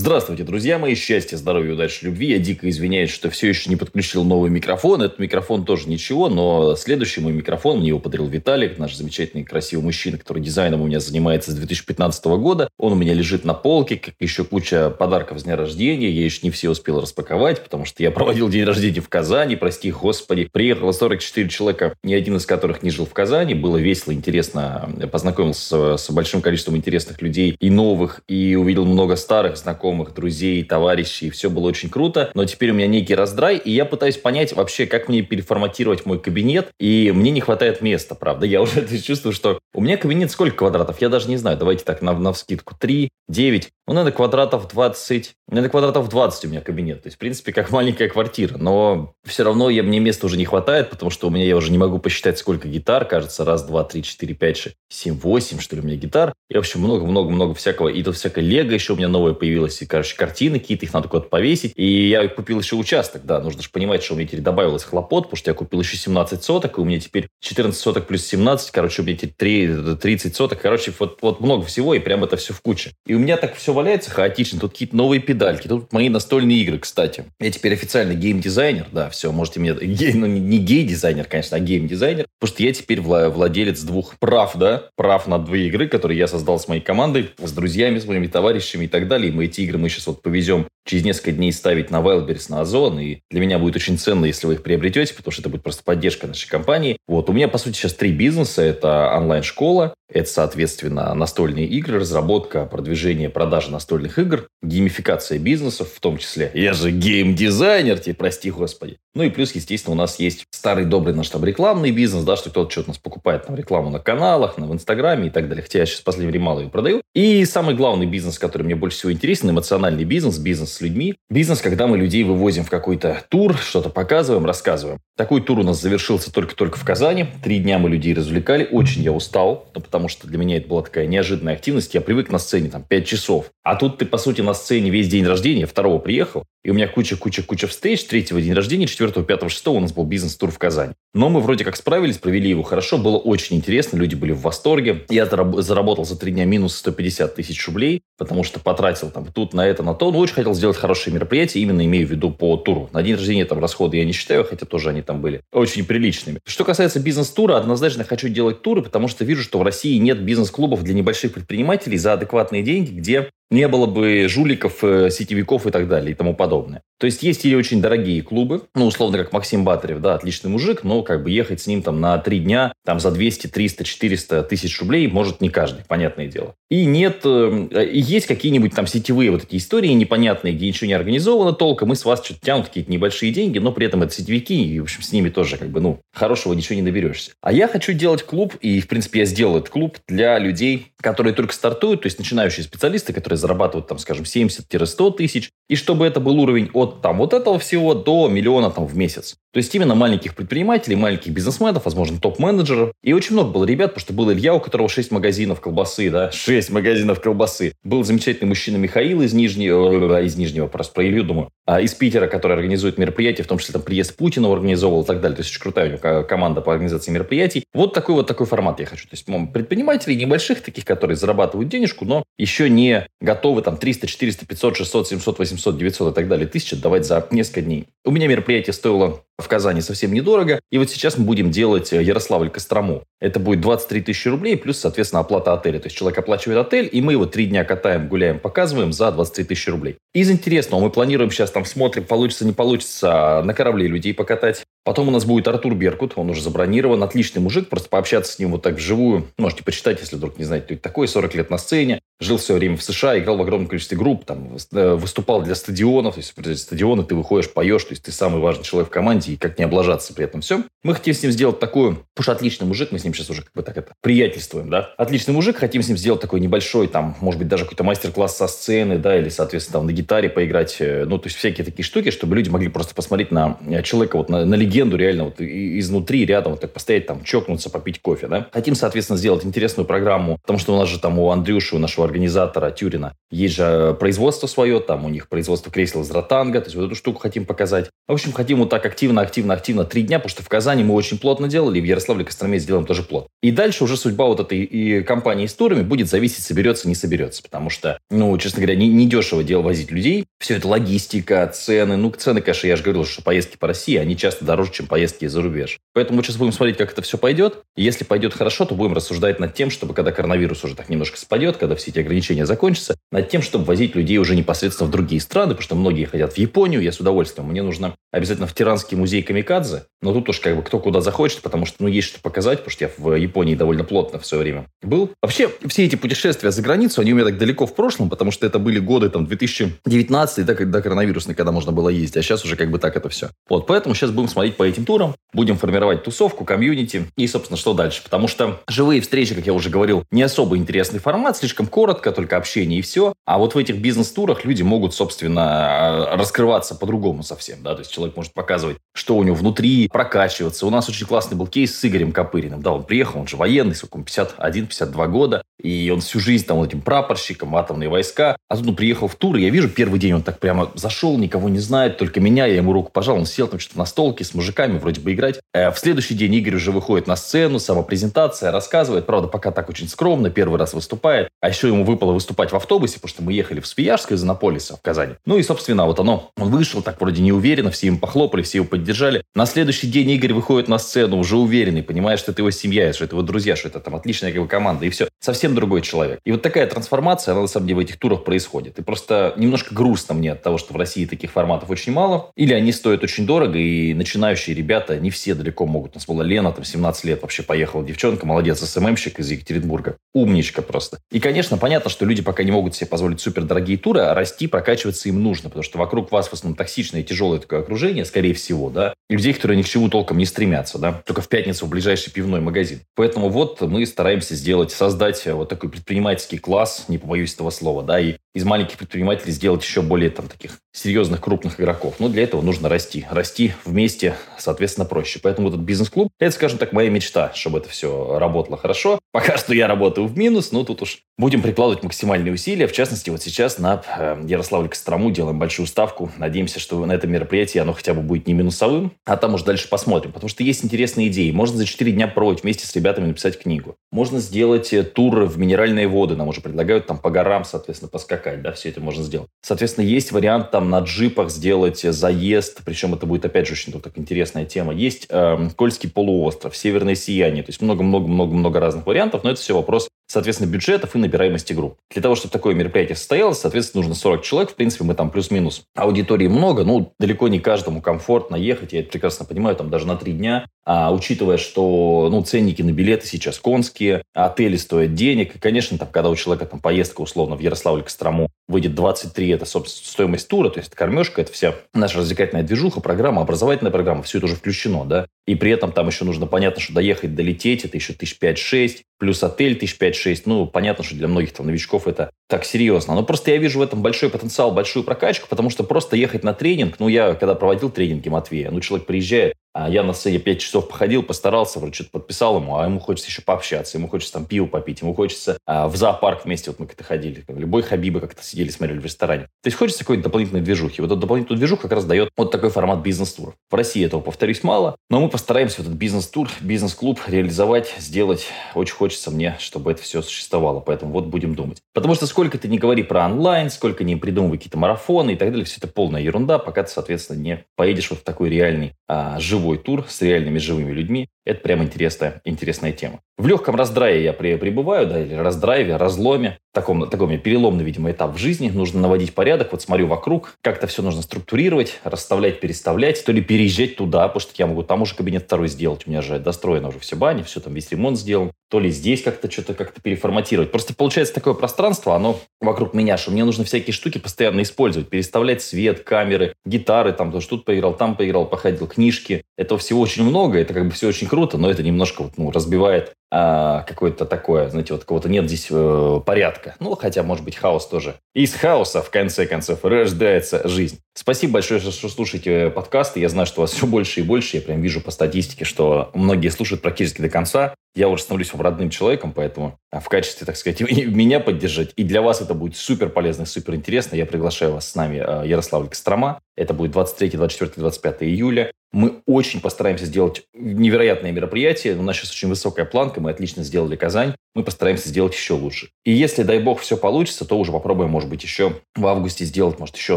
Здравствуйте, друзья мои, счастья, здоровья, удачи, любви. Я дико извиняюсь, что все еще не подключил новый микрофон. Этот микрофон тоже ничего, но следующий мой микрофон мне его подарил Виталик, наш замечательный, красивый мужчина, который дизайном у меня занимается с 2015 года. Он у меня лежит на полке, как еще куча подарков с дня рождения. Я еще не все успел распаковать, потому что я проводил день рождения в Казани, прости господи. Приехало 44 человека, ни один из которых не жил в Казани. Было весело, интересно. Познакомился с большим количеством интересных людей и новых, и увидел много старых знакомых знакомых, друзей, товарищей, и все было очень круто. Но теперь у меня некий раздрай, и я пытаюсь понять вообще, как мне переформатировать мой кабинет, и мне не хватает места, правда. Я уже чувствую, что у меня кабинет сколько квадратов? Я даже не знаю. Давайте так, на, на вскидку. 3, 9. Ну, надо квадратов 20. Надо квадратов 20 у меня кабинет. То есть, в принципе, как маленькая квартира. Но все равно я, мне места уже не хватает, потому что у меня я уже не могу посчитать, сколько гитар. Кажется, раз, два, три, четыре, пять, шесть, семь, восемь, что ли, у меня гитар. И, в общем, много-много-много всякого. И тут всякое лего еще у меня новое появилось появилось, и, короче, картины какие-то, их надо куда-то повесить. И я купил еще участок, да, нужно же понимать, что у меня теперь добавилось хлопот, потому что я купил еще 17 соток, и у меня теперь 14 соток плюс 17, короче, у меня теперь 3, 30 соток, короче, вот, вот много всего, и прям это все в куче. И у меня так все валяется хаотично, тут какие-то новые педальки, тут мои настольные игры, кстати. Я теперь официально гейм-дизайнер, да, все, можете мне... Гей, ну, не гей-дизайнер, конечно, а гейм-дизайнер, потому что я теперь владелец двух прав, да, прав на две игры, которые я создал с моей командой, с друзьями, с моими товарищами и так далее. И мы эти игры мы сейчас вот повезем через несколько дней ставить на Wildberries, на Озон, и для меня будет очень ценно, если вы их приобретете, потому что это будет просто поддержка нашей компании. Вот, у меня, по сути, сейчас три бизнеса. Это онлайн-школа, это, соответственно, настольные игры, разработка, продвижение, продажа настольных игр, геймификация бизнесов в том числе. Я же гейм-дизайнер, тебе прости господи. Ну и плюс, естественно, у нас есть старый добрый наш там рекламный бизнес, да, что кто-то что-то нас покупает там рекламу на каналах, на, в Инстаграме и так далее. Хотя я сейчас в последнее время мало ее продаю. И самый главный бизнес, который мне больше всего интересен, эмоциональный бизнес, бизнес с людьми. Бизнес, когда мы людей вывозим в какой-то тур, что-то показываем, рассказываем. Такой тур у нас завершился только-только в Казани. Три дня мы людей развлекали. Очень я устал, ну, потому что для меня это была такая неожиданная активность. Я привык на сцене там 5 часов. А тут ты, по сути, на сцене весь день рождения, второго приехал, и у меня куча-куча-куча встреч, третьего день рождения, четвертого, пятого, шестого у нас был бизнес-тур в Казани. Но мы вроде как справились, провели его хорошо, было очень интересно, люди были в восторге. Я заработал за три дня минус 150 тысяч рублей, потому что потратил там тут на это, на то. Но очень хотел сделать хорошее мероприятие, именно имею в виду по туру. На день рождения там расходы я не считаю, хотя тоже они там были очень приличными. Что касается бизнес-тура, однозначно хочу делать туры, потому что вижу, что в России нет бизнес-клубов для небольших предпринимателей за адекватные деньги, где не было бы жуликов, э, сетевиков и так далее и тому подобное. То есть есть и очень дорогие клубы, ну, условно, как Максим Батарев, да, отличный мужик, но как бы ехать с ним там на три дня, там за 200, 300, 400 тысяч рублей может не каждый, понятное дело. И нет, э, и есть какие-нибудь там сетевые вот эти истории непонятные, где ничего не организовано толком, и с вас что-то тянут какие-то небольшие деньги, но при этом это сетевики, и, в общем, с ними тоже как бы, ну, хорошего ничего не доберешься. А я хочу делать клуб, и, в принципе, я сделал этот клуб для людей, которые только стартуют, то есть начинающие специалисты, которые зарабатывают, там, скажем, 70-100 тысяч, и чтобы это был уровень от там вот этого всего до миллиона там в месяц. То есть именно маленьких предпринимателей, маленьких бизнесменов, возможно, топ-менеджеров. И очень много было ребят, потому что был Илья, у которого 6 магазинов колбасы, да, 6 магазинов колбасы. Был замечательный мужчина Михаил из Нижнего, э, из Нижнего, просто про Илью думаю, а, из Питера, который организует мероприятия, в том числе там приезд Путина организовывал и так далее. То есть очень крутая у него команда по организации мероприятий. Вот такой вот такой формат я хочу. То есть предпринимателей небольших таких, которые зарабатывают денежку, но еще не готовы там 300, 400, 500, 600, 700, 800, 900 и так далее тысяч отдавать за несколько дней. У меня мероприятие стоило в Казани совсем недорого. И вот сейчас мы будем делать э, Ярославль-Кострому. Это будет 23 тысячи рублей, плюс, соответственно, оплата отеля. То есть человек оплачивает отель, и мы его три дня катаем, гуляем, показываем за 23 тысячи рублей. Из интересного мы планируем сейчас там смотрим, получится, не получится, на корабле людей покатать. Потом у нас будет Артур Беркут, он уже забронирован, отличный мужик, просто пообщаться с ним вот так вживую. Можете почитать, если вдруг не знаете, кто это такой, 40 лет на сцене, жил все время в США, играл в огромном количестве групп, там, э, выступал для стадионов, то есть стадионы ты выходишь, поешь, то есть ты самый важный человек в команде, и как не облажаться при этом все. Мы хотим с ним сделать такую, потому что отличный мужик, мы с ним сейчас уже как бы так это приятельствуем, да. Отличный мужик, хотим с ним сделать такой небольшой, там, может быть, даже какой-то мастер-класс со сцены, да, или, соответственно, там, на гитаре поиграть, э, ну, то есть всякие такие штуки, чтобы люди могли просто посмотреть на э, человека, вот на, на легенду реально вот изнутри, рядом вот так постоять, там, чокнуться, попить кофе, да. Хотим, соответственно, сделать интересную программу, потому что у нас же там у Андрюши, у нашего организатора Тюрина, есть же производство свое, там у них производство кресел из ротанга, то есть вот эту штуку хотим показать. В общем, хотим вот так активно, активно, активно три дня, потому что в Казани мы очень плотно делали, и в Ярославле, Костроме сделаем тоже плот. И дальше уже судьба вот этой и компании с турами будет зависеть, соберется, не соберется, потому что, ну, честно говоря, не, не дешево дело возить людей. Все это логистика, цены. Ну, цены, конечно, я же говорил, что поездки по России, они часто дороже, чем поездки за рубеж. Поэтому мы сейчас будем смотреть, как это все пойдет. И если пойдет хорошо, то будем рассуждать над тем, чтобы когда коронавирус уже так немножко спадет, когда все эти ограничения закончатся, над тем, чтобы возить людей уже непосредственно в другие страны, потому что многие хотят в Японию, я с удовольствием. Мне нужно обязательно в Тиранский музей Камикадзе, но тут уж как бы кто куда захочет, потому что, ну, есть что показать, потому что я в Японии довольно плотно в свое время был. Вообще, все эти путешествия за границу, они у меня так далеко в прошлом, потому что это были годы там 2019, да, когда коронавирусный, когда можно было ездить, а сейчас уже как бы так это все. Вот, поэтому сейчас будем смотреть по этим турам, будем формировать тусовку, комьюнити и, собственно, что дальше. Потому что живые встречи, как я уже говорил, не особо интересный формат, слишком коротко, только общение и все. А вот в этих бизнес-турах люди могут, собственно, раскрываться по-другому совсем, да, то есть человек может показывать, что у него внутри, прокачиваться. У нас очень классный был кейс с Игорем Копыриным, да, он приехал, он же военный, сколько ему, 51-52 года, и он всю жизнь там вот этим прапорщиком, атомные войска, а тут он приехал в тур, и я вижу, первый день он так прямо зашел, никого не знает, только меня, я ему руку пожал, он сел там что-то на столке с мужиками, вроде бы играть. Э, в следующий день Игорь уже выходит на сцену, самопрезентация, рассказывает, правда, пока так очень скромно, первый раз выступает, а еще ему выпало выступать в автобусе, потому что мы ехали в Свияжск из Анаполиса в Казани. Ну и, собственно, вот оно, он вышел так вроде неуверенно, все ему похлопали, все его поддержали. На следующий день Игорь выходит на сцену уже уверенный, понимая, что это его семья, что это его друзья, что это там отличная как бы, команда, и все. Совсем другой человек. И вот такая трансформация, она на самом деле в этих турах происходит. И просто немножко грустно мне от того, что в России таких форматов очень мало, или они стоят очень дорого, и начинающие ребята, не все далеко могут. У нас была Лена, там 17 лет вообще поехала девчонка, молодец, СММщик из Екатеринбурга. Умничка просто. И, конечно, понятно, что люди пока не могут себе позволить супер дорогие туры, а расти, прокачиваться им нужно, потому что вокруг вас в основном токсичное и тяжелое такое окружение, скорее всего, да, и людей, которые ни к чему толком не стремятся, да, только в пятницу в ближайший пивной магазин. Поэтому вот мы стараемся сделать, создать вот такой предпринимательский класс, не побоюсь этого слова, да, и из маленьких предпринимателей сделать еще более там таких серьезных крупных игроков. Но для этого нужно расти. Расти вместе, соответственно, проще. Поэтому этот бизнес-клуб, это, скажем так, моя мечта, чтобы это все работало хорошо. Пока что я работаю в минус, но тут уж будем прикладывать максимальные усилия. В частности, вот сейчас на э, Ярославль-Кострому делаем большую ставку. Надеемся, что на этом мероприятии оно хотя бы будет не минусовым, а там уже дальше посмотрим. Потому что есть интересные идеи. Можно за 4 дня пробовать вместе с ребятами написать книгу. Можно сделать э, тур в минеральные воды. Нам уже предлагают там по горам, соответственно, поскакать. Да, все это можно сделать. Соответственно, есть вариант там на джипах сделать заезд. Причем это будет, опять же, очень так интересная тема. Есть э, Кольский полуостров, Северное сияние. То есть много-много-много-много разных вариантов. Но это все вопрос, соответственно, бюджетов и набираемости групп. Для того, чтобы такое мероприятие состоялось, соответственно, нужно 40 человек. В принципе, мы там плюс-минус. Аудитории много. Ну, далеко не каждому комфортно ехать. Я это прекрасно понимаю. Там даже на три дня а, учитывая, что ну, ценники на билеты сейчас конские, отели стоят денег. И, конечно, там, когда у человека там, поездка условно в Ярославль-Кострому выйдет 23, это, собственно, стоимость тура, то есть кормежка, это вся наша развлекательная движуха, программа, образовательная программа, все это уже включено, да. И при этом там еще нужно, понятно, что доехать, долететь, это еще тысяч пять-шесть, плюс отель тысяч пять-шесть. Ну, понятно, что для многих там новичков это так серьезно. Но просто я вижу в этом большой потенциал, большую прокачку, потому что просто ехать на тренинг, ну, я когда проводил тренинги Матвея, ну, человек приезжает, а я на сцене 5 часов походил, постарался, вроде что-то подписал ему, а ему хочется еще пообщаться, ему хочется там пиво попить, ему хочется а, в зоопарк вместе, вот мы как-то ходили, любой Хабибы как-то сидели, смотрели в ресторане. То есть хочется какой-то дополнительной движухи. Вот этот дополнительный движух как раз дает вот такой формат бизнес-тура. В России этого, повторюсь, мало, но мы постараемся этот бизнес-тур, бизнес-клуб реализовать, сделать. Очень хочется мне, чтобы это все существовало, поэтому вот будем думать. Потому что сколько ты не говори про онлайн, сколько не придумывай какие-то марафоны и так далее, все это полная ерунда, пока ты, соответственно, не поедешь вот в такой реальный а, живой тур с реальными живыми людьми. Это прям интересная, интересная тема. В легком раздрае я пребываю, да, или раздрайве, разломе. Таком, меня переломный, видимо, этап в жизни. Нужно наводить порядок. Вот смотрю вокруг, как-то все нужно структурировать, расставлять, переставлять. То ли переезжать туда, потому что я могу там уже кабинет второй сделать. У меня же достроено уже все бани, все там весь ремонт сделан. То ли здесь как-то что-то как-то переформатировать. Просто получается такое пространство, оно вокруг меня, что мне нужно всякие штуки постоянно использовать. Переставлять свет, камеры, гитары, там, то, что тут поиграл, там поиграл, походил, книжки. Этого всего очень много, это как бы все очень круто, но это немножко вот, ну, разбивает а, какое-то такое, знаете, вот какого-то нет здесь э, порядка. Ну, хотя, может быть, хаос тоже. Из хаоса, в конце концов, рождается жизнь. Спасибо большое, что слушаете подкасты. Я знаю, что вас все больше и больше. Я прям вижу по статистике, что многие слушают практически до конца. Я уже становлюсь вам родным человеком, поэтому а, в качестве, так сказать, меня поддержать. И для вас это будет супер полезно, супер интересно. Я приглашаю вас с нами а, Ярославль Кострома. Это будет 23, 24, 25 июля. Мы очень постараемся сделать невероятное мероприятие. У нас сейчас очень высокая планка, мы отлично сделали Казань. Мы постараемся сделать еще лучше. И если, дай бог, все получится, то уже попробуем, может быть, еще в августе сделать, может, еще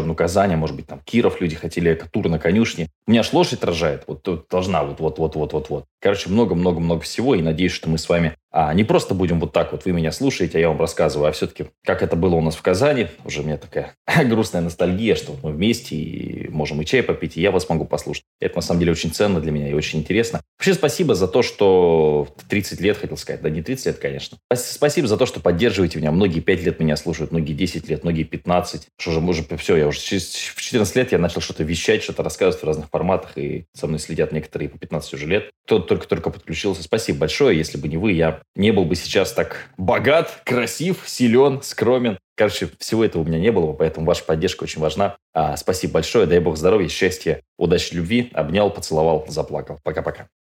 одну Казань, а может быть, там Киров люди хотели, тур на конюшне. У меня аж лошадь рожает, вот должна вот-вот-вот-вот-вот-вот. Короче, много-много-много всего, и надеюсь, что мы с вами а не просто будем вот так вот, вы меня слушаете, а я вам рассказываю, а все-таки, как это было у нас в Казани, уже у меня такая грустная ностальгия, что мы вместе и можем и чай попить, и я вас могу послушать. Это на самом деле очень ценно для меня и очень интересно. Вообще спасибо за то, что 30 лет, хотел сказать, да не 30 лет, конечно. Спасибо за то, что поддерживаете меня. Многие 5 лет меня слушают, многие 10 лет, многие 15. Что же, уже все, я уже в 14 лет я начал что-то вещать, что-то рассказывать в разных форматах, и со мной следят некоторые по 15 уже лет. Кто только-только подключился, спасибо большое. Если бы не вы, я не был бы сейчас так богат, красив, силен, скромен. Короче, всего этого у меня не было, поэтому ваша поддержка очень важна. А, спасибо большое, дай бог здоровья, счастья, удачи, любви. Обнял, поцеловал, заплакал. Пока-пока.